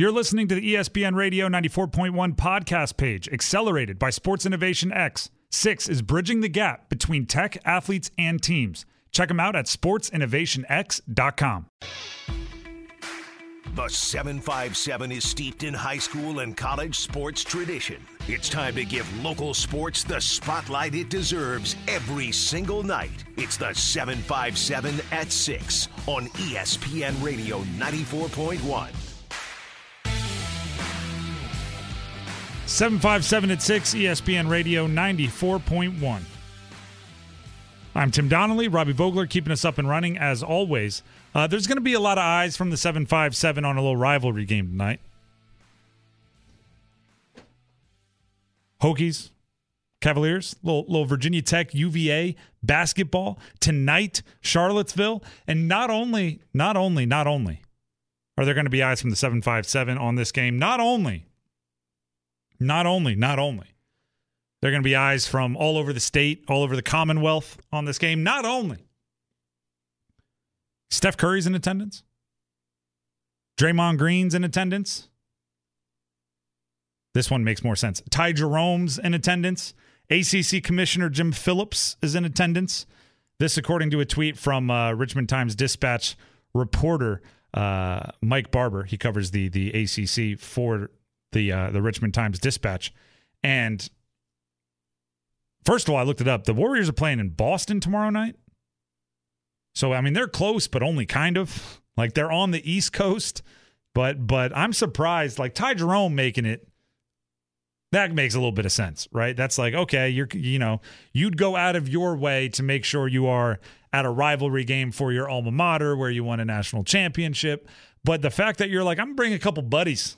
You're listening to the ESPN Radio 94.1 podcast page, accelerated by Sports Innovation X. Six is bridging the gap between tech, athletes, and teams. Check them out at sportsinnovationx.com. The 757 is steeped in high school and college sports tradition. It's time to give local sports the spotlight it deserves every single night. It's the 757 at 6 on ESPN Radio 94.1. 757 at 6, ESPN Radio 94.1. I'm Tim Donnelly, Robbie Vogler keeping us up and running as always. Uh, there's going to be a lot of eyes from the 757 on a little rivalry game tonight. Hokies, Cavaliers, little, little Virginia Tech, UVA basketball tonight, Charlottesville, and not only, not only, not only are there going to be eyes from the 757 on this game, not only, not only, not only, there are going to be eyes from all over the state, all over the Commonwealth on this game, not only. Steph Curry's in attendance. Draymond Green's in attendance. This one makes more sense. Ty Jerome's in attendance. ACC Commissioner Jim Phillips is in attendance. This, according to a tweet from uh, Richmond Times Dispatch reporter uh, Mike Barber. He covers the the ACC for the uh, the Richmond Times Dispatch. And first of all, I looked it up. The Warriors are playing in Boston tomorrow night. So I mean, they're close, but only kind of. Like they're on the East Coast, but but I'm surprised. Like Ty Jerome making it that makes a little bit of sense, right? That's like, okay, you're, you know, you'd go out of your way to make sure you are at a rivalry game for your alma mater where you won a national championship. But the fact that you're like, I'm gonna a couple buddies,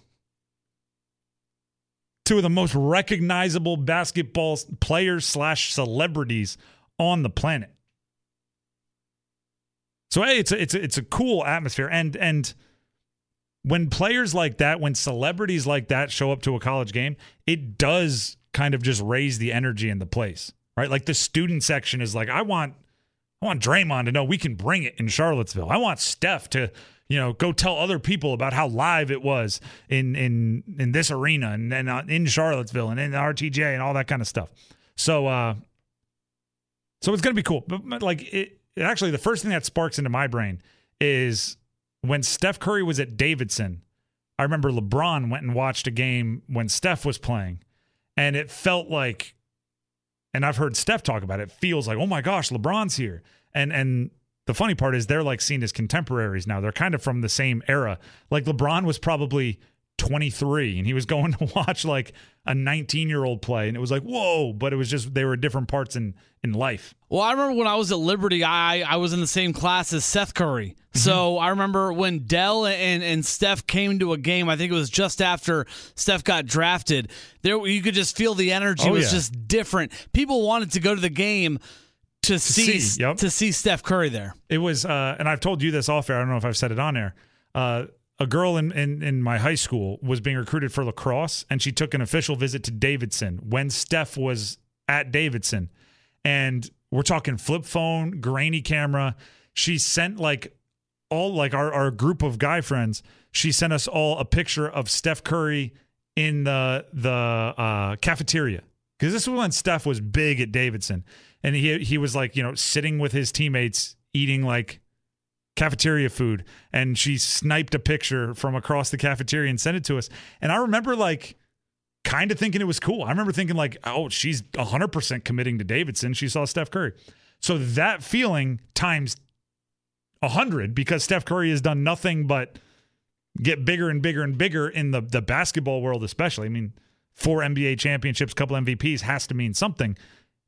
two of the most recognizable basketball players slash celebrities on the planet. So hey, it's a, it's a, it's a cool atmosphere, and and when players like that, when celebrities like that show up to a college game, it does kind of just raise the energy in the place, right? Like the student section is like, I want, I want Draymond to know we can bring it in Charlottesville. I want Steph to, you know, go tell other people about how live it was in in in this arena and and uh, in Charlottesville and in RTJ and all that kind of stuff. So, uh, so it's gonna be cool. But, but like it, it actually, the first thing that sparks into my brain is when Steph Curry was at Davidson, I remember LeBron went and watched a game when Steph was playing, and it felt like, and I've heard Steph talk about it, it feels like, oh my gosh, LeBron's here. And and the funny part is they're like seen as contemporaries now. They're kind of from the same era. Like LeBron was probably 23 and he was going to watch like a 19 year old play and it was like whoa but it was just they were different parts in in life Well, I remember when I was at Liberty, I I was in the same class as Seth Curry. Mm-hmm. So I remember when Dell and, and Steph came to a game. I think it was just after Steph got drafted. There, you could just feel the energy Oh, was yeah. just different. People wanted to go to the game to see see, yep. to see Steph Curry there. it was uh and i've told you this off air i don't know if i've said it on air uh a girl in, in in my high school was being recruited for lacrosse and she took an official visit to davidson when steph was at davidson and we're talking flip phone grainy camera she sent like all like our, our group of guy friends she sent us all a picture of steph curry in the the uh, cafeteria because this was when steph was big at davidson. And he he was like you know sitting with his teammates eating like cafeteria food. And she sniped a picture from across the cafeteria and sent it to us. And i remember like kind of thinking it was cool. I remember thinking like oh she's 100% committing to davidson. She saw steph curry. So that feeling times 100 because steph curry has done nothing but get bigger and bigger and bigger in the the basketball world especially. I mean four nba championships couple mvps has to mean something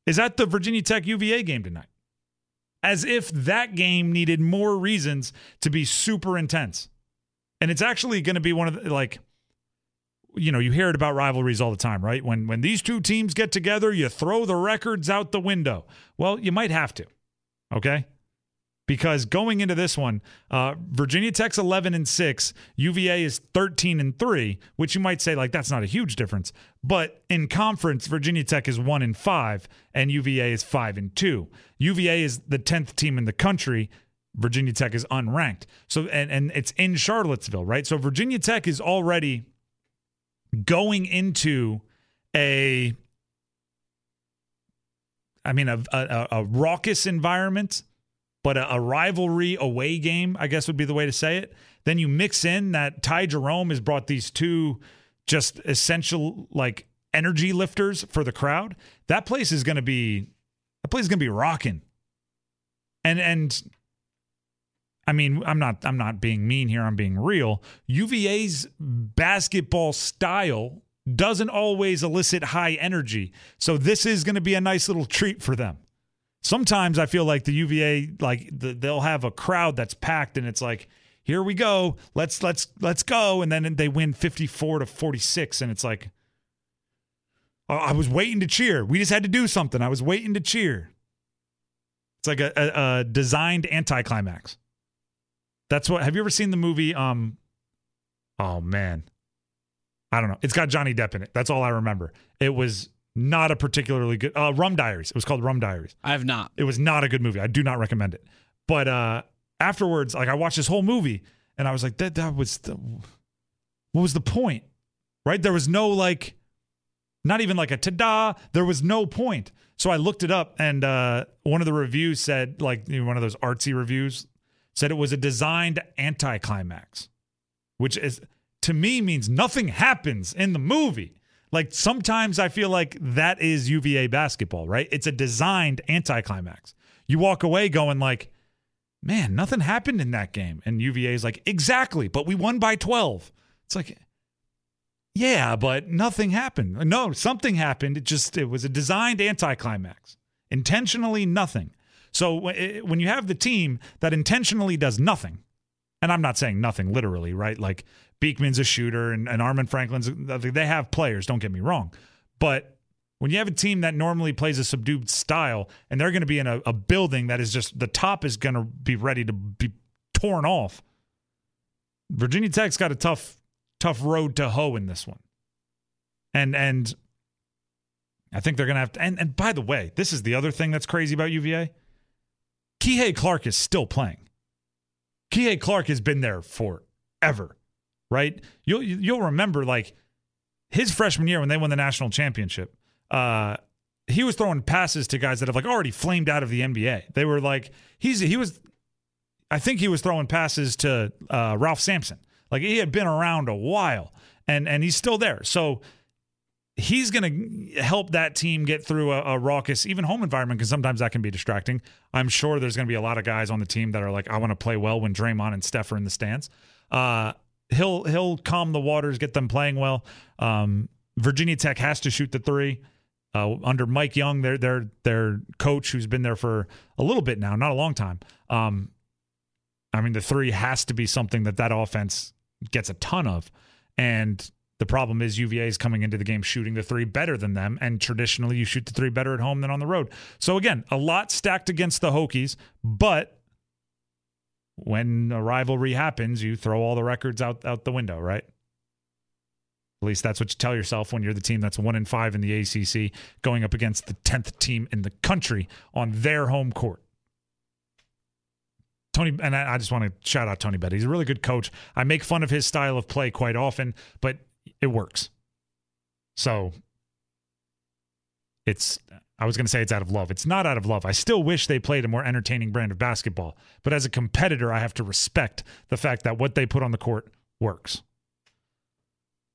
is at the virginia tech uva game tonight as if that game needed more reasons to be super intense. And it's actually going to be one of the like you know, you hear it about rivalries all the time, right? When when these two teams get together, you throw the records out the window. Well, you might have to. Okay? Because going into this one, uh, Virginia Tech's 11 and 6, UVA is 13 and 3, which you might say like that's not a huge difference. But in conference, Virginia Tech is 1 and 5 and UVA is 5 and 2. UVA is the 10th team in the country. Virginia Tech is unranked. So and and it's in Charlottesville, right? So Virginia Tech is already going into a I mean a a, a raucous environment, but a, a rivalry away game, I guess would be the way to say it. Then you mix in that Ty Jerome has brought these two just essential like energy lifters for the crowd. That place is going to be that place is going to be rocking. And and I mean, I'm not I'm not being mean here, I'm being real. UVA's basketball style doesn't always elicit high energy. So this is going to be a nice little treat for them. Sometimes I feel like the UVA like the, they'll have a crowd that's packed and it's like here we go. Let's let's let's go and then they win 54 to 46 and it's like I was waiting to cheer. We just had to do something. I was waiting to cheer. It's like a, a, a designed anticlimax. That's what. Have you ever seen the movie? Um, oh man, I don't know. It's got Johnny Depp in it. That's all I remember. It was not a particularly good. Uh, Rum Diaries. It was called Rum Diaries. I have not. It was not a good movie. I do not recommend it. But uh, afterwards, like I watched this whole movie, and I was like, that that was the, what was the point? Right? There was no like not even like a ta-da. There was no point. So I looked it up, and uh, one of the reviews said, like you know, one of those artsy reviews, said it was a designed anticlimax, which is to me means nothing happens in the movie. Like sometimes I feel like that is UVA basketball, right? It's a designed anticlimax. You walk away going like, man, nothing happened in that game, and UVA is like, exactly, but we won by twelve. It's like yeah, but nothing happened. No, something happened. It just it was a designed anticlimax. Intentionally nothing. So eh, when you have the team that intentionally does nothing, and I'm not saying nothing literally, right? Like Beekman's a shooter and, and Armaan Franklin's they have players, don't get me wrong. But when you have a team that normally plays a subdued style and they're going to be in a, a building that is just the top is going to be ready to be torn off. Virginia Tech's got a tough tough road to hoe in this one. And and I think they're gonna have to and, and by the way, this is the other thing that's crazy about UVA. Kihei Clark is still playing. Kihei Clark has been there forever, right? You'll you'll remember like his freshman year when they won the national championship. Uh, he was throwing passes to guys that have like already flamed out of the NBA. They were like he's he was, I think he was throwing passes to uh, Ralph Sampson, like he had been around a while and and he's still there. So he's going to help that team get through a, a raucous, even home environment, because sometimes that can be distracting. I'm sure there's going to be a lot of guys on the team that are like, I want to play well when Draymond and Steph are in the stands. Uh, he'll he'll calm the waters, get them playing well. Um, Virginia Tech has to shoot the three. Uh, under Mike Young, their their their coach, who's been there for a little bit now, not a long time. Um, I mean, the three has to be something that that offense gets a ton of. And the problem is UVA is coming into the game shooting the three better than them, and traditionally you shoot the three better at home than on the road. So again, a lot stacked against the Hokies, but when a rivalry happens, you throw all the records out out the window, right? At least that's what you tell yourself when you're the team that's one in five in the ACC, going up against the tenth team in the country on their home court. Tony, and I just want to shout out Tony Bennett. He's a really good coach. I make fun of his style of play quite often, but it works. So it's, I was going to say it's out of love. It's not out of love. I still wish they played a more entertaining brand of basketball. But as a competitor, I have to respect the fact that what they put on the court works.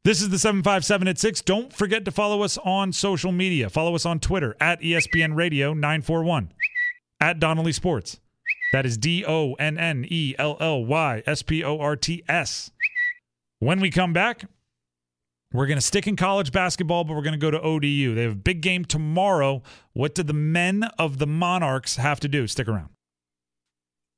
This is the 757 at 6. Don't forget to follow us on social media. Follow us on Twitter at ESPN Radio 941, at Donnelly Sports that is D O N N E L L Y S P O R T S. When we come back, we're going to stick in college basketball, but we're going to go to ODU. They have a big game tomorrow. What do the men of the Monarchs have to do? Stick around.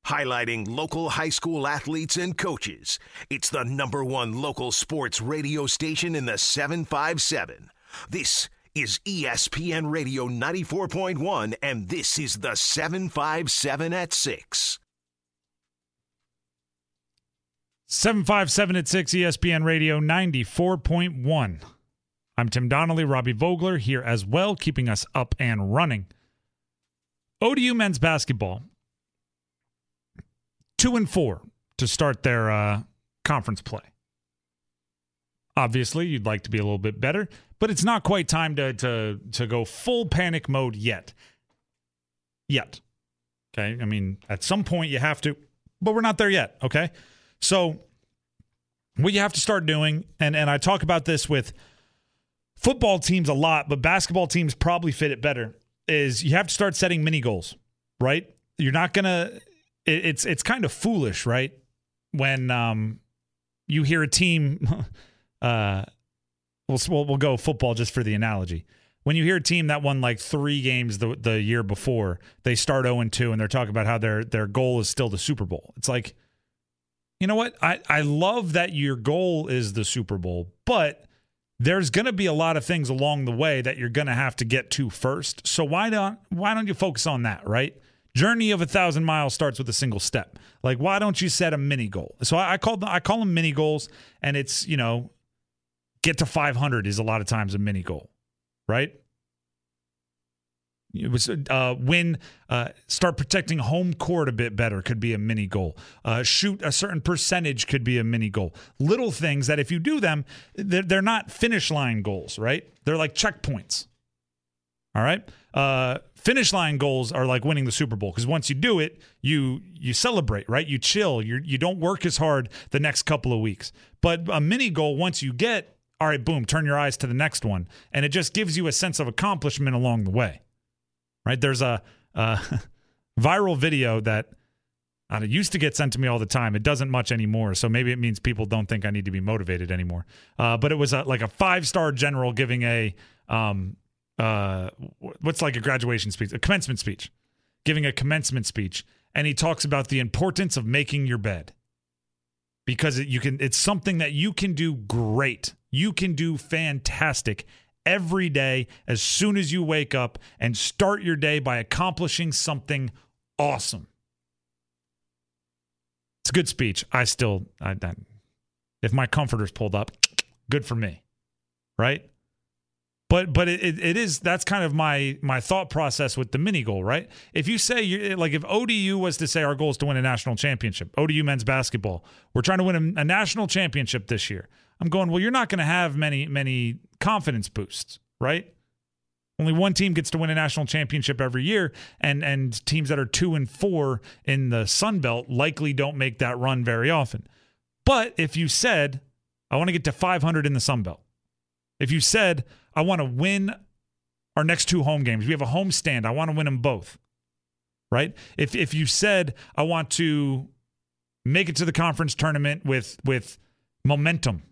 Highlighting local high school athletes and coaches. It's the number one local sports radio station in the 757. This is ESPN Radio 94.1, and this is the 757 at 6. 757 at 6, ESPN Radio 94.1. I'm Tim Donnelly, Robbie Vogler here as well, keeping us up and running. ODU men's basketball. two and four to start their uh, conference play. Obviously, you'd like to be a little bit better, but it's not quite time to to to go full panic mode yet. Yet. Okay? I mean, at some point you have to, but we're not there yet, okay? So what you have to start doing and and I talk about this with football teams a lot, but basketball teams probably fit it better is you have to start setting mini goals, right? You're not going to it, it's it's kind of foolish, right? When um you hear a team uh we'll, we'll go football just for the analogy. When you hear a team that won like 3 games the the year before, they start 0 and 2 and they're talking about how their their goal is still the Super Bowl. It's like you know what? I, I love that your goal is the Super Bowl, but there's going to be a lot of things along the way that you're going to have to get to first. So why don't why don't you focus on that, right? Journey of a thousand miles starts with a single step. Like, why don't you set a mini goal? So I, I call them I call them mini goals, and it's you know, get to 500 is a lot of times a mini goal, right? It was uh, win, uh, start protecting home court a bit better could be a mini goal. Uh, shoot a certain percentage could be a mini goal. Little things that if you do them, they're, they're not finish line goals, right? They're like checkpoints. All right. Uh, finish line goals are like winning the Super Bowl because once you do it, you you celebrate, right? You chill. You you don't work as hard the next couple of weeks. But a mini goal, once you get, all right, boom, turn your eyes to the next one, and it just gives you a sense of accomplishment along the way right? There's a, a viral video that uh, used to get sent to me all the time. It doesn't much anymore, so maybe it means people don't think I need to be motivated anymore. Uh, but it was a, like a five star general giving a um, uh, what's like a graduation speech, a commencement speech, giving a commencement speech, and he talks about the importance of making your bed because it, you can. It's something that you can do great. You can do fantastic every day as soon as you wake up and start your day by accomplishing something awesome. It's a good speech. I still, I, I, if my comforter's pulled up, good for me, right? But but it, it is that's kind of my my thought process with the mini goal, right? If you say you like if ODU was to say our goal is to win a national championship, ODU men's basketball, we're trying to win a, a national championship this year. I'm going, well, you're not going to have many, many confidence boosts, right? Only one team gets to win a national championship every year, and and teams that are two and four in the Sun Belt likely don't make that run very often. But if you said, I want to get to 500 in the Sun Belt, if you said, I want to win our next two home games, we have a home stand, I want to win them both, right? If if you said, I want to make it to the conference tournament with with momentum,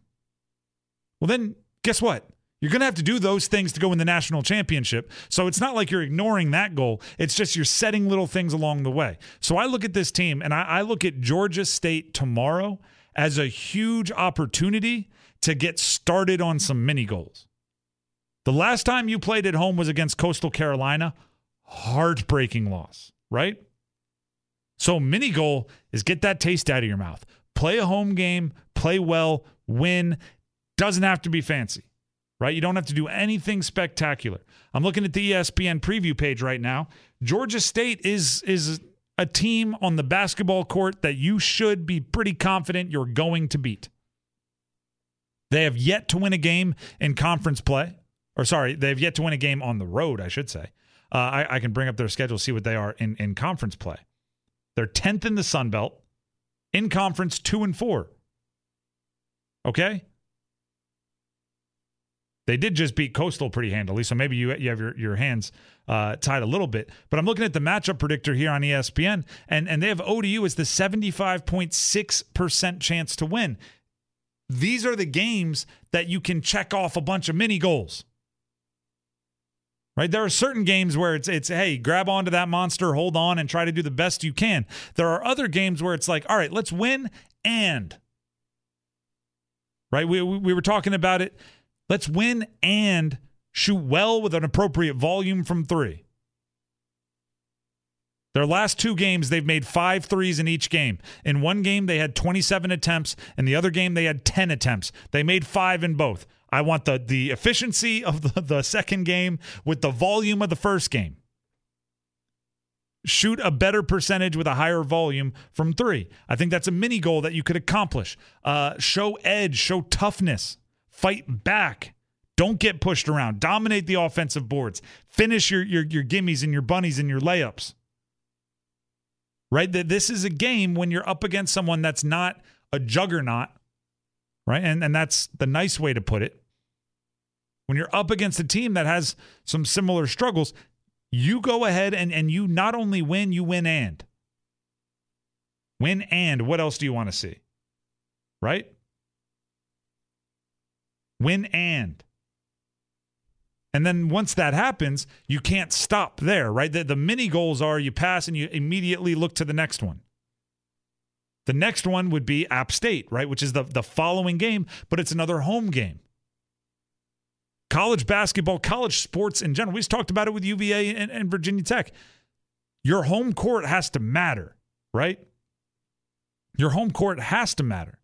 well, then guess what? You're going to have to do those things to go in the national championship. So it's not like you're ignoring that goal. It's just you're setting little things along the way. So I look at this team and I, I look at Georgia State tomorrow as a huge opportunity to get started on some mini goals. The last time you played at home was against Coastal Carolina. Heartbreaking loss, right? So, mini goal is get that taste out of your mouth. Play a home game, play well, win, doesn't have to be fancy, right? You don't have to do anything spectacular. I'm looking at the ESPN preview page right now. Georgia State is is a team on the basketball court that you should be pretty confident you're going to beat. They have yet to win a game in conference play, or sorry, they have yet to win a game on the road, I should say. Uh, I, I, can bring up their schedule, see what they are in, in conference play. They're 10th in the Sun Belt, in conference, two and four. Okay? They did just beat Coastal pretty handily, so maybe you you have your, your hands uh, tied a little bit. But I'm looking at the matchup predictor here on ESPN, and, and they have ODU as the 75.6% chance to win. These are the games that you can check off a bunch of mini goals. Right? There are certain games where it's it's hey, grab onto that monster, hold on, and try to do the best you can. There are other games where it's like, all right, let's win and right. We we were talking about it Let's win and shoot well with an appropriate volume from three. Their last two games, they've made five threes in each game. In one game, they had 27 attempts. In the other game, they had 10 attempts. They made five in both. I want the, the efficiency of the, the second game with the volume of the first game. shoot a better percentage with a higher volume from three. I think that's a mini goal that you could accomplish. Uh, show edge, show toughness, fight back. Don't get pushed around. Dominate the offensive boards. Finish your your your gimmies and your bunnies and your layups. Right? That this is a game when you're up against someone that's not a juggernaut, right? And and that's the nice way to put it. When you're up against a team that has some similar struggles, you go ahead and, and you not only win, you win and. Win and what else do you want to see? Right? Win and. And then once that happens, you can't stop there, right? The, the mini goals are you pass and you immediately look to the next one. The next one would be App State, right? Which is the, the following game, but it's another home game college basketball, college sports in general. We just talked about it with UVA and, and Virginia Tech. Your home court has to matter, right? Your home court has to matter.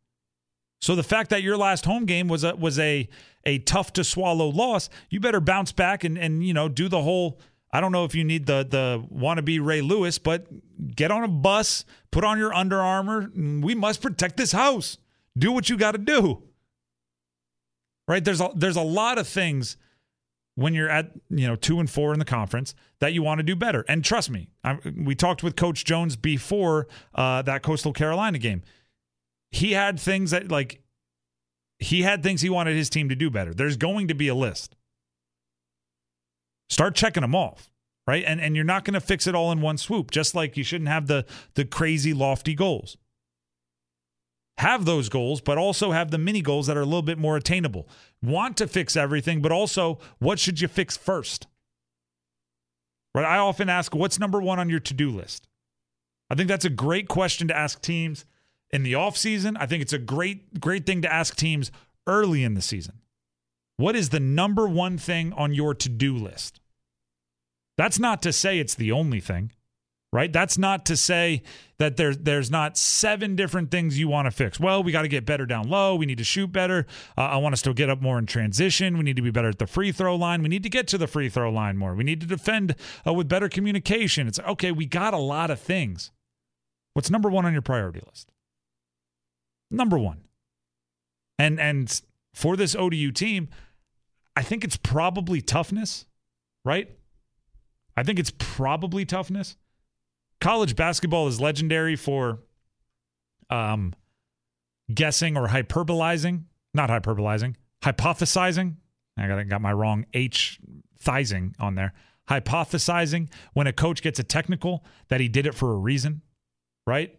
So the fact that your last home game was a was a a tough to swallow loss, you better bounce back and and you know do the whole. I don't know if you need the the wannabe Ray Lewis, but get on a bus, put on your Under Armour. we must protect this house. Do what you got to do right? There's a, there's a lot of things when you're at you know two and four in the conference that you want to do better. And trust me, I, we talked with Coach Jones before uh, that Coastal Carolina game. He had things that like he had things he wanted his team to do better. There's going to be a list. Start checking them off, right? And and you're not going to fix it all in one swoop. Just like you shouldn't have the the crazy lofty goals have those goals, but also have the mini goals that are a little bit more attainable. Want to fix everything, but also what should you fix first? Right? I often ask, what's number one on your to do list? I think that's a great question to ask teams in the offseason. I think it's a great, great thing to ask teams early in the season. What is the number one thing on your to do list? That's not to say it's the only thing right? That's not to say that there's there's not seven different things you want to fix. Well, we got to get better down low. We need to shoot better. Uh, I want us to get up more in transition. We need to be better at the free throw line. We need to get to the free throw line more. We need to defend uh, with better communication. It's okay. We got a lot of things. What's number one on your priority list? Number one. And and for this ODU team, I think it's probably toughness, right? I think it's probably toughness college basketball is legendary for um, guessing or hyperbolizing, not hyperbolizing, hypothesizing. I got, got my wrong H thizing on there. Hypothesizing when a coach gets a technical that he did it for a reason, right?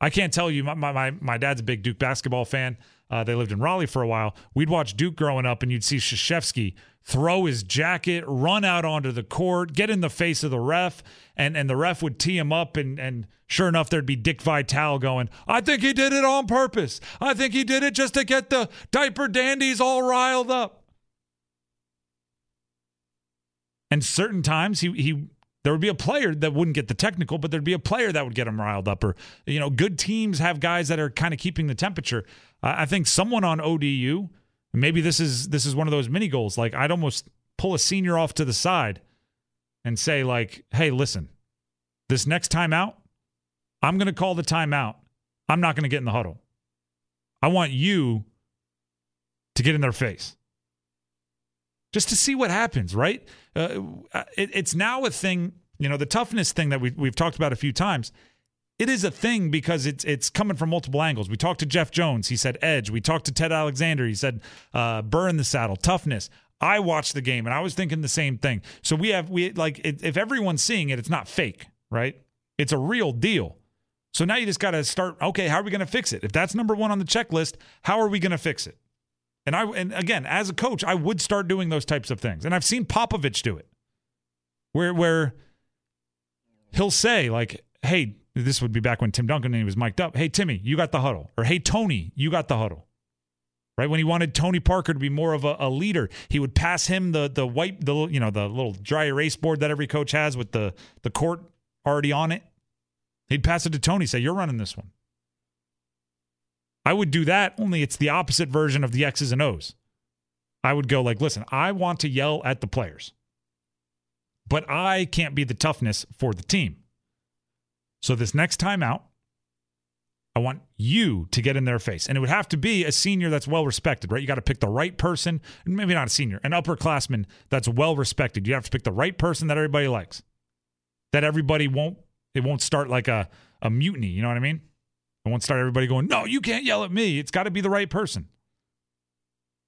I can't tell you. My my my dad's a big Duke basketball fan. Uh, they lived in Raleigh for a while. We'd watch Duke growing up, and you'd see Krzyzewski throw his jacket, run out onto the court, get in the face of the ref, and and the ref would tee him up, and and sure enough, there'd be Dick Vitale going, "I think he did it on purpose. I think he did it just to get the diaper dandies all riled up." And certain times he he there would be a player that wouldn't get the technical, but there'd be a player that would get him riled up. Or, you know, good teams have guys that are kind of keeping the temperature. Uh, I think someone on ODU, maybe this is this is one of those mini goals. Like I'd almost pull a senior off to the side and say, like, hey, listen, this next time out, I'm gonna call the timeout. I'm not gonna get in the huddle. I want you to get in their face just to see what happens, right? Uh, it, it's now a thing, you know, the toughness thing that we, we've talked about a few times. It is a thing because it's it's coming from multiple angles. We talked to Jeff Jones. He said edge. We talked to Ted Alexander. He said uh, burn the saddle, toughness. I watched the game and I was thinking the same thing. So we have we like it, if everyone's seeing it, it's not fake, right? It's a real deal. So now you just got to start. Okay, how are we going to fix it? If that's number one on the checklist, how are we going to fix it? And I and again, as a coach, I would start doing those types of things. And I've seen Popovich do it. Where where he'll say like, "Hey, this would be back when Tim Duncan and he was mic'd up. Hey, Timmy, you got the huddle." Or, "Hey, Tony, you got the huddle." Right when he wanted Tony Parker to be more of a, a leader, he would pass him the the white the you know the little dry erase board that every coach has with the the court already on it. He'd pass it to Tony, say, "You're running this one." I would do that, only it's the opposite version of the X's and O's. I would go like, listen, I want to yell at the players, but I can't be the toughness for the team. So this next time out, I want you to get in their face. And it would have to be a senior that's well respected, right? You got to pick the right person, maybe not a senior, an upperclassman that's well respected. You have to pick the right person that everybody likes. That everybody won't it won't start like a, a mutiny, you know what I mean? It won't start everybody going, No, you can't yell at me. It's got to be the right person.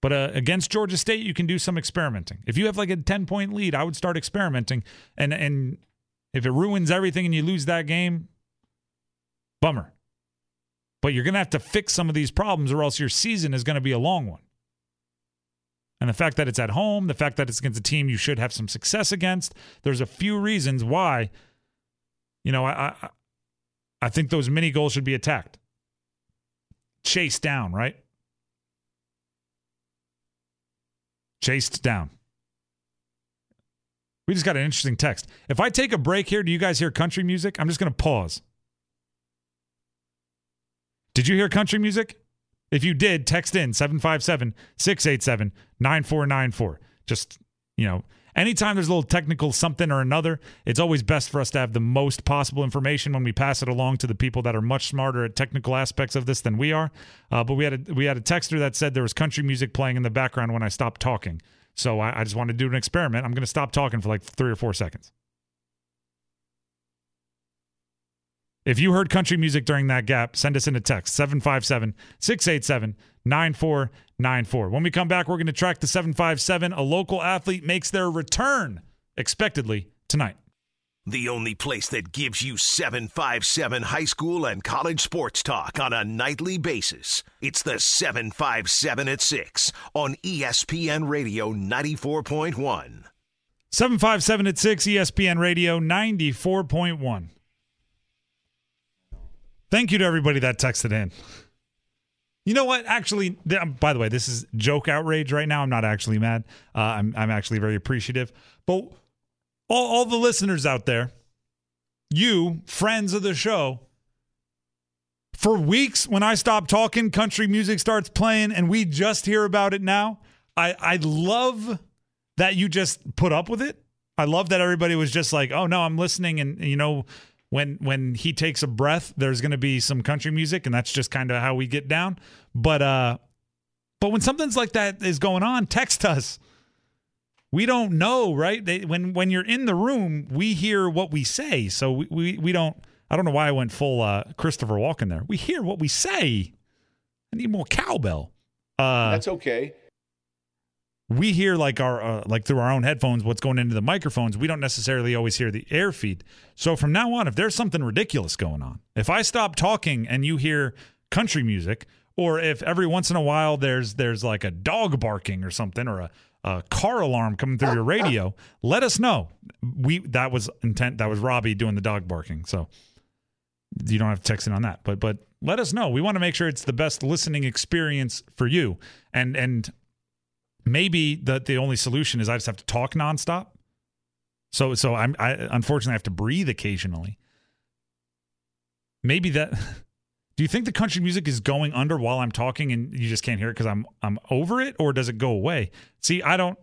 But uh, against Georgia State, you can do some experimenting. If you have like a 10 point lead, I would start experimenting. And and if it ruins everything and you lose that game, bummer. But you're going to have to fix some of these problems, or else your season is going to be a long one. And the fact that it's at home, the fact that it's against a team you should have some success against, there's a few reasons why, you know, I, I, I think those mini goals should be attacked, chased down, right? Chased down. We just got an interesting text. If I take a break here, do you guys hear country music? I'm just going to pause. Did you hear country music? If you did, text in 757 687 9494. Just, you know, anytime there's a little technical something or another, it's always best for us to have the most possible information when we pass it along to the people that are much smarter at technical aspects of this than we are. Uh, but we had a we had a texter that said there was country music playing in the background when I stopped talking. So I, I just wanted to do an experiment. I'm going to stop talking for like three or four seconds. If you heard country music during that gap, send us in a text 757 687 9494. When we come back, we're going to track the 757. A local athlete makes their return expectedly tonight. The only place that gives you 757 high school and college sports talk on a nightly basis. It's the 757 at 6 on ESPN Radio 94.1. 757 at 6, ESPN Radio 94.1. Thank you to everybody that texted in. You know what? Actually, by the way, this is joke outrage right now. I'm not actually mad. Uh, I'm I'm actually very appreciative. But all all the listeners out there, you friends of the show, for weeks when I stop talking, country music starts playing, and we just hear about it now. I I love that you just put up with it. I love that everybody was just like, "Oh no, I'm listening," and you know, when when he takes a breath, there's going to be some country music, and that's just kind of how we get down. But uh, but when something's like that is going on, text us. We don't know, right? They, when when you're in the room, we hear what we say, so we we, we don't. I don't know why I went full uh, Christopher Walken there. We hear what we say. I need more cowbell. Uh, That's okay we hear like our uh, like through our own headphones what's going into the microphones we don't necessarily always hear the air feed. So from now on if there's something ridiculous going on if i stop talking and you hear country music or if every once in a while there's there's like a dog barking or something or a, a car alarm coming through your radio let us know. We that was intent that was robbie doing the dog barking. So you don't have to text in on that but but let us know. We want to make sure it's the best listening experience for you. And and maybe the the only solution is I just have to talk nonstop. So so I'm I unfortunately I have to breathe occasionally. Maybe that. Do you think the country music is going under while I'm talking and you just can't hear it because I'm I'm over it, or does it go away? See, I don't.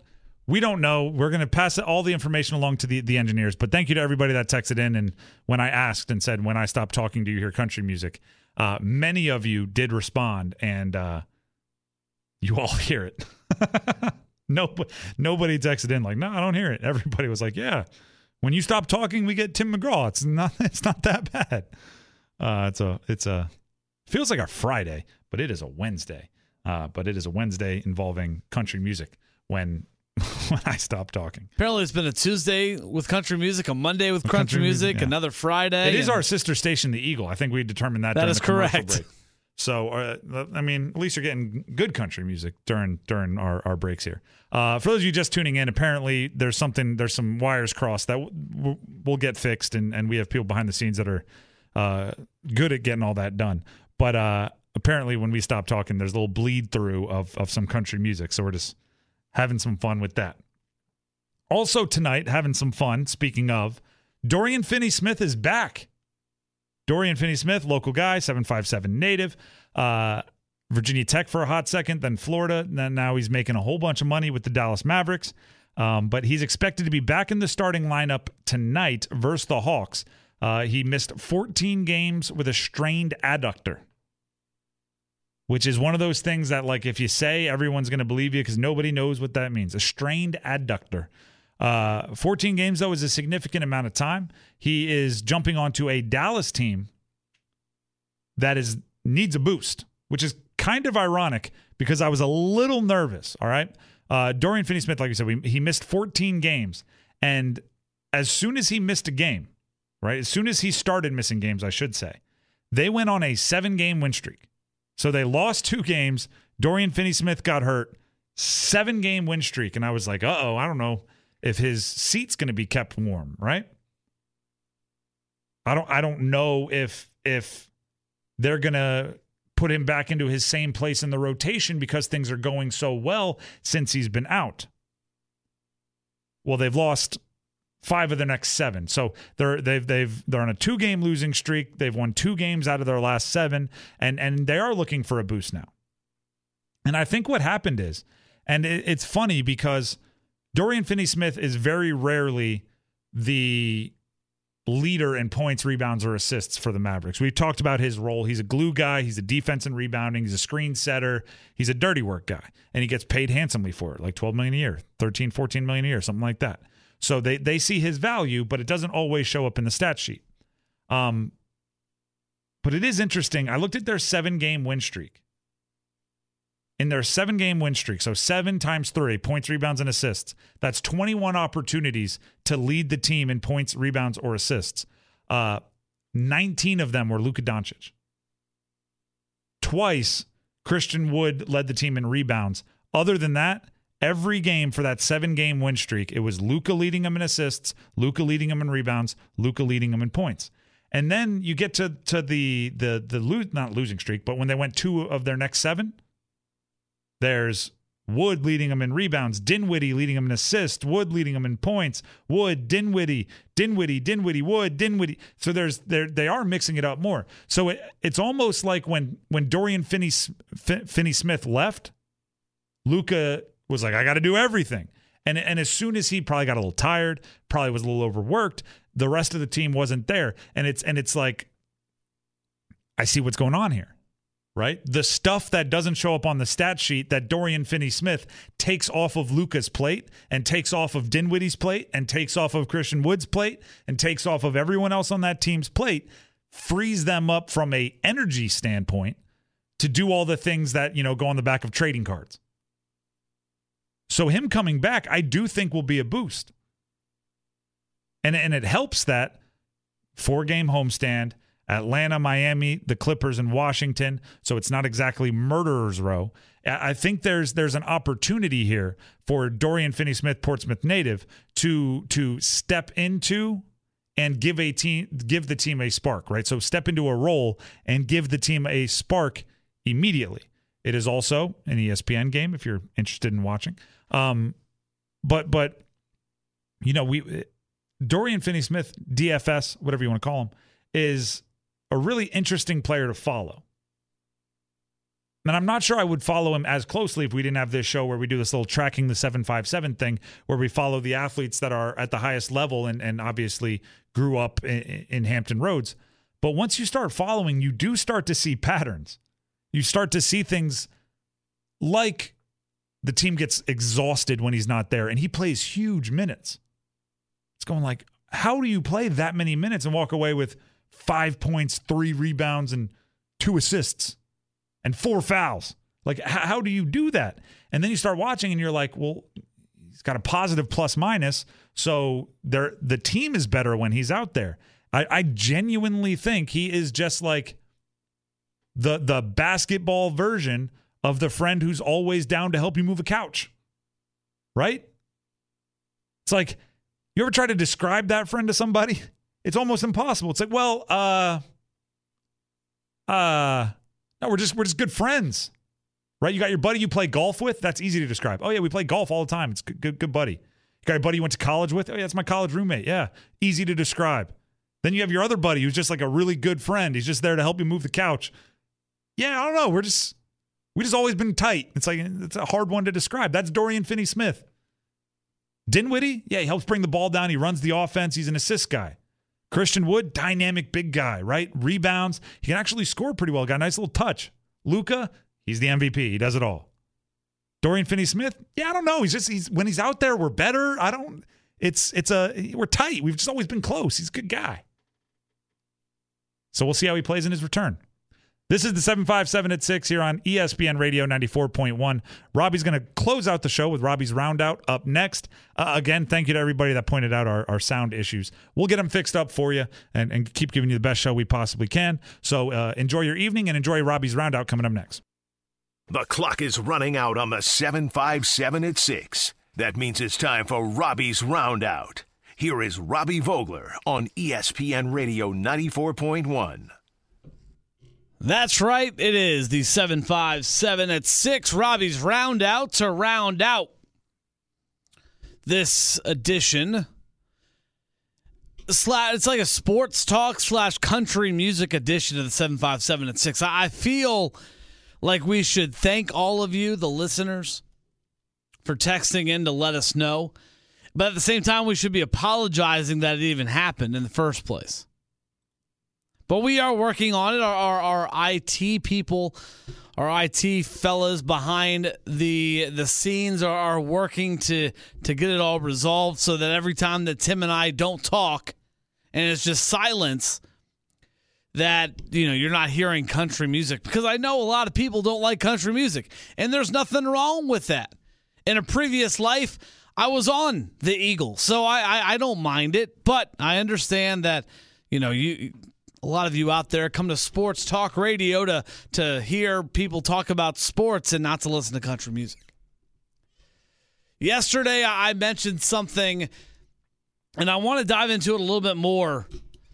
We don't know. We're going to pass all the information along to the, the engineers. But thank you to everybody that texted in. And when I asked and said, when I stopped talking, do you hear country music? Uh, many of you did respond, and uh, you all hear it. no, nobody texted in like, no, I don't hear it. Everybody was like, yeah. When you stop talking, we get Tim McGraw. It's not. It's not that bad. Uh, it's a. It's a. Feels like a Friday, but it is a Wednesday. Uh, but it is a Wednesday involving country music when when I stop talking. Apparently, it's been a Tuesday with country music, a Monday with country, country, music, music yeah. another Friday. It is our sister station, the Eagle. I think we determined that. That is correct. So, uh, I mean, at least you're getting good country music during during our, our breaks here. Uh, for those of you just tuning in, apparently there's something, there's some wires crossed that w- will get fixed, and, and we have people behind the scenes that are uh, good at getting all that done. But uh, apparently, when we stop talking, there's a little bleed through of of some country music, so we're just having some fun with that. Also tonight, having some fun. Speaking of, Dorian Finney Smith is back. Dorian Finney Smith, local guy, 757 native. Uh, Virginia Tech for a hot second, then Florida. Now he's making a whole bunch of money with the Dallas Mavericks. Um, but he's expected to be back in the starting lineup tonight versus the Hawks. Uh, he missed 14 games with a strained adductor, which is one of those things that, like, if you say, everyone's going to believe you because nobody knows what that means. A strained adductor. Uh, 14 games, though, is a significant amount of time. He is jumping onto a Dallas team that is needs a boost, which is kind of ironic because I was a little nervous. All right. Uh, Dorian Finney Smith, like you said, we, he missed 14 games. And as soon as he missed a game, right, as soon as he started missing games, I should say, they went on a seven game win streak. So they lost two games. Dorian Finney Smith got hurt, seven game win streak. And I was like, uh oh, I don't know if his seat's going to be kept warm, right? I don't I don't know if if they're going to put him back into his same place in the rotation because things are going so well since he's been out. Well, they've lost five of the next seven. So they're they've they've they're on a two game losing streak. They've won two games out of their last seven, and and they are looking for a boost now. And I think what happened is, and it, it's funny because Dorian Finney Smith is very rarely the leader in points, rebounds, or assists for the Mavericks. We've talked about his role. He's a glue guy, he's a defense and rebounding, he's a screen setter, he's a dirty work guy, and he gets paid handsomely for it, like 12 million a year, 13, 14 million a year, something like that. So they they see his value, but it doesn't always show up in the stat sheet. Um but it is interesting. I looked at their 7-game win streak. In their 7-game win streak, so 7 times 3 points, rebounds and assists. That's 21 opportunities to lead the team in points, rebounds or assists. Uh 19 of them were Luka Doncic. Twice Christian Wood led the team in rebounds. Other than that, every game for that seven game win streak, it was Luka leading them in assists, Luka leading them in rebounds, Luka leading them in points. And then you get to to the the the lo- not losing streak, but when they went two of their next seven, there's Wood leading them in rebounds, Dinwiddie leading them in assists, Wood leading them in points, Wood, Dinwiddie, Dinwiddie, Dinwiddie, Wood, Dinwiddie. So there's they they are mixing it up more. So it, it's almost like when when Dorian Finney Finney Smith left, Luka was like, I got to do everything. And, and as soon as he probably got a little tired, probably was a little overworked, the rest of the team wasn't there. And it's and it's like, I see what's going on here, right? The stuff that doesn't show up on the stat sheet that Dorian Finney Smith takes off of Luka's plate and takes off of Dinwiddie's plate and takes off of Christian Wood's plate and takes off of everyone else on that team's plate, frees them up from a energy standpoint to do all the things that, you know, go on the back of trading cards. So him coming back, I do think will be a boost. And and it helps that four game homestand, Atlanta, Miami, the Clippers and Washington, so it's not exactly murderers row. I think there's there's an opportunity here for Dorian Finney-Smith, Portsmouth native, to to step into and give a team give the team a spark, right? So step into a role and give the team a spark immediately. It is also an ESPN game if you're interested in watching. Um, but but you know we Dorian Finney-Smith, DFS, whatever you want to call him, is a really interesting player to follow. And I'm not sure I would follow him as closely if we didn't have this show where we do this little tracking the 757 thing where we follow the athletes that are at the highest level and, and obviously grew up in, in Hampton Roads. But once you start following, you do start to see patterns. You start to see things like the team gets exhausted when he's not there and he plays huge minutes. It's going like, how do you play that many minutes and walk away with five points, three rebounds, and two assists and four fouls? Like, how do you do that? And then you start watching and you're like, well, he's got a positive plus minus. So the team is better when he's out there. I, I genuinely think he is just like the the basketball version of the friend who's always down to help you move a couch. Right? It's like, you ever try to describe that friend to somebody? It's almost impossible. It's like, well, uh, uh, no, we're just we're just good friends, right? You got your buddy you play golf with. That's easy to describe. Oh yeah, we play golf all the time. It's good, good, good buddy. You got a buddy you went to college with. Oh yeah, it's my college roommate. Yeah, easy to describe. Then you have your other buddy who's just like a really good friend. He's just there to help you move the couch. Yeah, I don't know. We're just we just always been tight. It's like it's a hard one to describe. That's Dorian Finney Smith. Dinwiddie, yeah, he helps bring the ball down. He runs the offense. He's an assist guy. Christian Wood, dynamic big guy, right? Rebounds. He can actually score pretty well. Got a nice little touch. Luka, he's the MVP. He does it all. Dorian Finney Smith, yeah, I don't know. He's just he's when he's out there, we're better. I don't it's it's a we're tight. We've just always been close. He's a good guy. So we'll see how he plays in his return. This is the 757 at 6 here on ESPN Radio 94.1. Robbie's going to close out the show with Robbie's Roundout up next. Uh, again, thank you to everybody that pointed out our, our sound issues. We'll get them fixed up for you and, and keep giving you the best show we possibly can. So uh, enjoy your evening and enjoy Robbie's Roundout coming up next. The clock is running out on the 757 at 6. That means it's time for Robbie's Roundout. Here is Robbie Vogler on ESPN Radio 94.1. That's right. It is the 757 at 6. Robbie's round out to round out this edition. It's like a sports talk slash country music edition of the 757 at 6. I feel like we should thank all of you, the listeners, for texting in to let us know. But at the same time, we should be apologizing that it even happened in the first place. But we are working on it. Our, our, our IT people, our IT fellas behind the the scenes are, are working to to get it all resolved so that every time that Tim and I don't talk and it's just silence, that you know you're not hearing country music because I know a lot of people don't like country music, and there's nothing wrong with that. In a previous life, I was on the Eagles, so I, I, I don't mind it, but I understand that you know you a lot of you out there come to sports talk radio to to hear people talk about sports and not to listen to country music. Yesterday I mentioned something and I want to dive into it a little bit more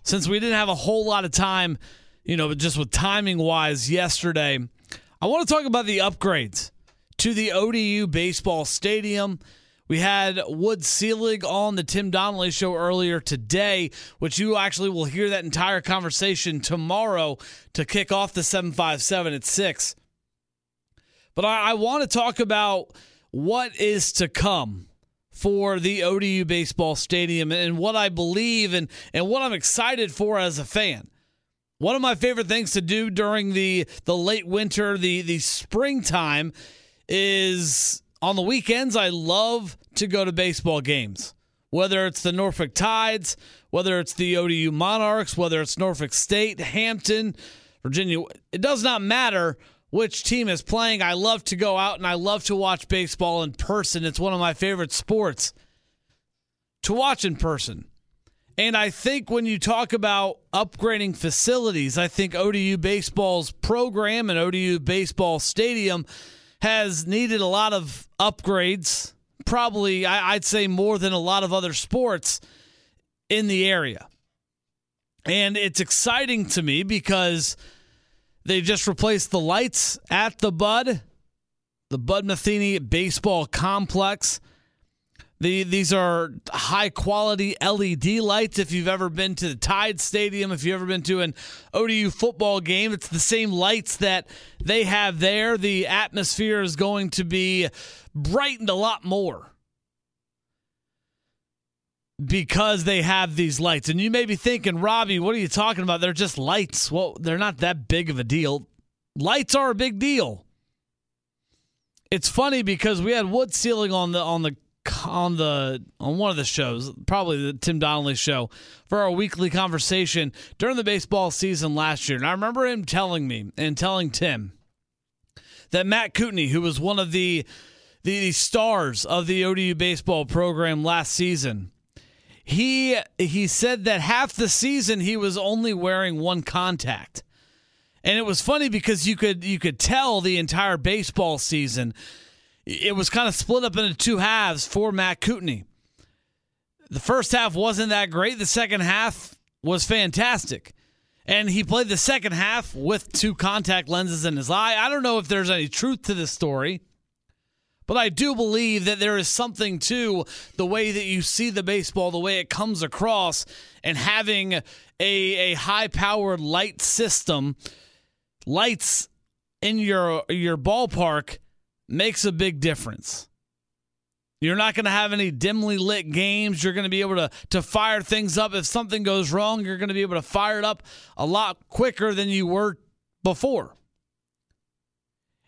since we didn't have a whole lot of time, you know, just with timing wise yesterday. I want to talk about the upgrades to the ODU baseball stadium we had Wood Selig on the Tim Donnelly show earlier today, which you actually will hear that entire conversation tomorrow to kick off the 757 at 6. But I, I want to talk about what is to come for the ODU baseball stadium and what I believe and, and what I'm excited for as a fan. One of my favorite things to do during the the late winter, the the springtime is on the weekends, I love to go to baseball games, whether it's the Norfolk Tides, whether it's the ODU Monarchs, whether it's Norfolk State, Hampton, Virginia. It does not matter which team is playing. I love to go out and I love to watch baseball in person. It's one of my favorite sports to watch in person. And I think when you talk about upgrading facilities, I think ODU baseball's program and ODU baseball stadium has needed a lot of upgrades, probably, I'd say, more than a lot of other sports in the area. And it's exciting to me because they just replaced the lights at the Bud, the Bud Metheny Baseball Complex. The, these are high quality LED lights. If you've ever been to the Tide Stadium, if you've ever been to an ODU football game, it's the same lights that they have there. The atmosphere is going to be brightened a lot more because they have these lights. And you may be thinking, Robbie, what are you talking about? They're just lights. Well, they're not that big of a deal. Lights are a big deal. It's funny because we had Wood Selig on the on the on the on one of the shows, probably the Tim Donnelly show, for our weekly conversation during the baseball season last year. And I remember him telling me and telling Tim that Matt Coutney, who was one of the the stars of the ODU baseball program last season, he he said that half the season he was only wearing one contact. And it was funny because you could you could tell the entire baseball season it was kind of split up into two halves for Matt Coutney. The first half wasn't that great. The second half was fantastic. And he played the second half with two contact lenses in his eye. I don't know if there's any truth to this story, but I do believe that there is something to the way that you see the baseball, the way it comes across, and having a, a high powered light system, lights in your your ballpark makes a big difference. You're not going to have any dimly lit games. You're going to be able to to fire things up if something goes wrong. You're going to be able to fire it up a lot quicker than you were before.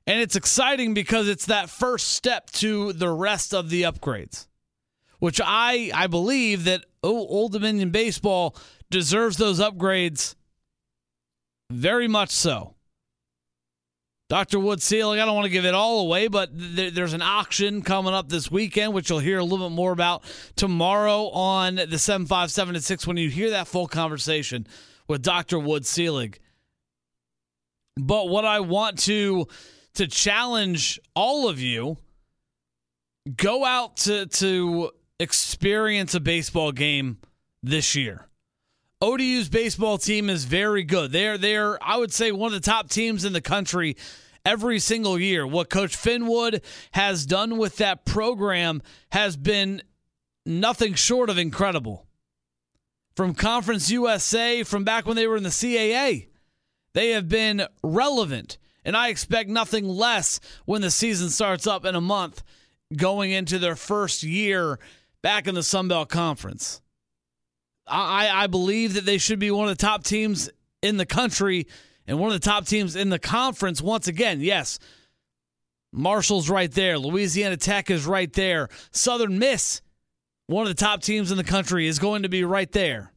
And it's exciting because it's that first step to the rest of the upgrades, which I I believe that Old Dominion baseball deserves those upgrades very much so. Dr. Wood I don't want to give it all away, but th- there's an auction coming up this weekend, which you'll hear a little bit more about tomorrow on the 757 at 6 when you hear that full conversation with Dr. Wood. But what I want to to challenge all of you go out to to experience a baseball game this year. ODU's baseball team is very good. They're they're I would say one of the top teams in the country every single year. What Coach Finwood has done with that program has been nothing short of incredible. From Conference USA, from back when they were in the CAA, they have been relevant. And I expect nothing less when the season starts up in a month going into their first year back in the Sun Belt Conference. I, I believe that they should be one of the top teams in the country and one of the top teams in the conference. Once again, yes, Marshall's right there. Louisiana Tech is right there. Southern Miss, one of the top teams in the country, is going to be right there.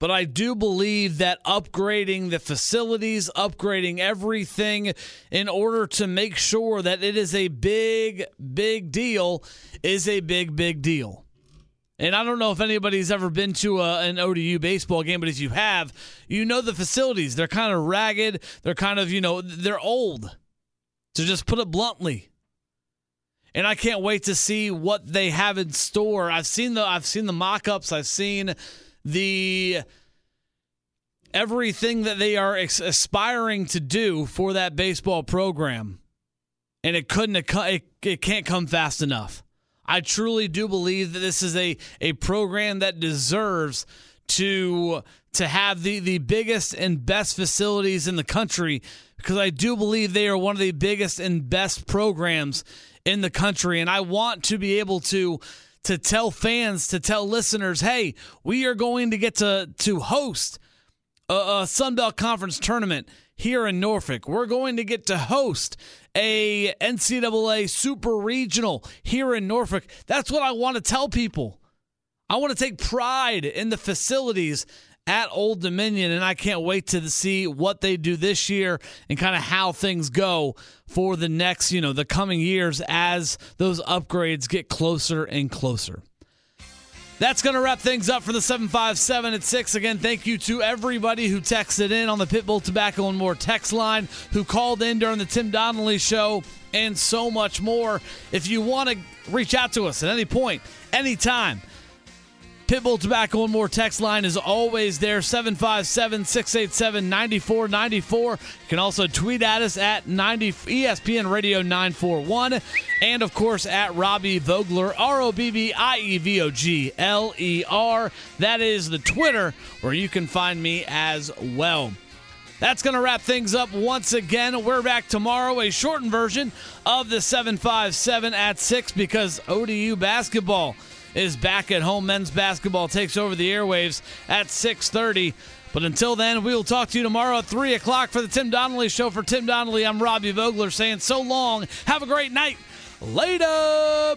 But I do believe that upgrading the facilities, upgrading everything in order to make sure that it is a big, big deal is a big, big deal. And I don't know if anybody's ever been to a, an ODU baseball game, but if you have, you know the facilities. They're kind of ragged. They're kind of, you know, they're old, to just put it bluntly. And I can't wait to see what they have in store. I've seen the I've seen the mock-ups. I've seen the everything that they are aspiring to do for that baseball program. And it couldn't it, it can't come fast enough. I truly do believe that this is a, a program that deserves to to have the, the biggest and best facilities in the country because I do believe they are one of the biggest and best programs in the country. And I want to be able to to tell fans, to tell listeners, hey, we are going to get to to host a, a Sun Belt Conference tournament here in Norfolk. We're going to get to host a NCAA Super Regional here in Norfolk. That's what I want to tell people. I want to take pride in the facilities at Old Dominion, and I can't wait to see what they do this year and kind of how things go for the next, you know, the coming years as those upgrades get closer and closer. That's going to wrap things up for the 757 at 6. Again, thank you to everybody who texted in on the Pitbull Tobacco and More text line, who called in during the Tim Donnelly show, and so much more. If you want to reach out to us at any point, anytime, Pitbull Tobacco and More text line is always there 757 687 9494. You can also tweet at us at 90 ESPN Radio 941 and of course at Robbie Vogler R O B B I E V O G L E R. That is the Twitter where you can find me as well. That's going to wrap things up once again. We're back tomorrow, a shortened version of the 757 at 6 because ODU basketball is back at home. Men's basketball takes over the airwaves at 6:30. But until then, we will talk to you tomorrow at 3 o'clock for the Tim Donnelly Show. For Tim Donnelly, I'm Robbie Vogler saying so long. Have a great night. Later.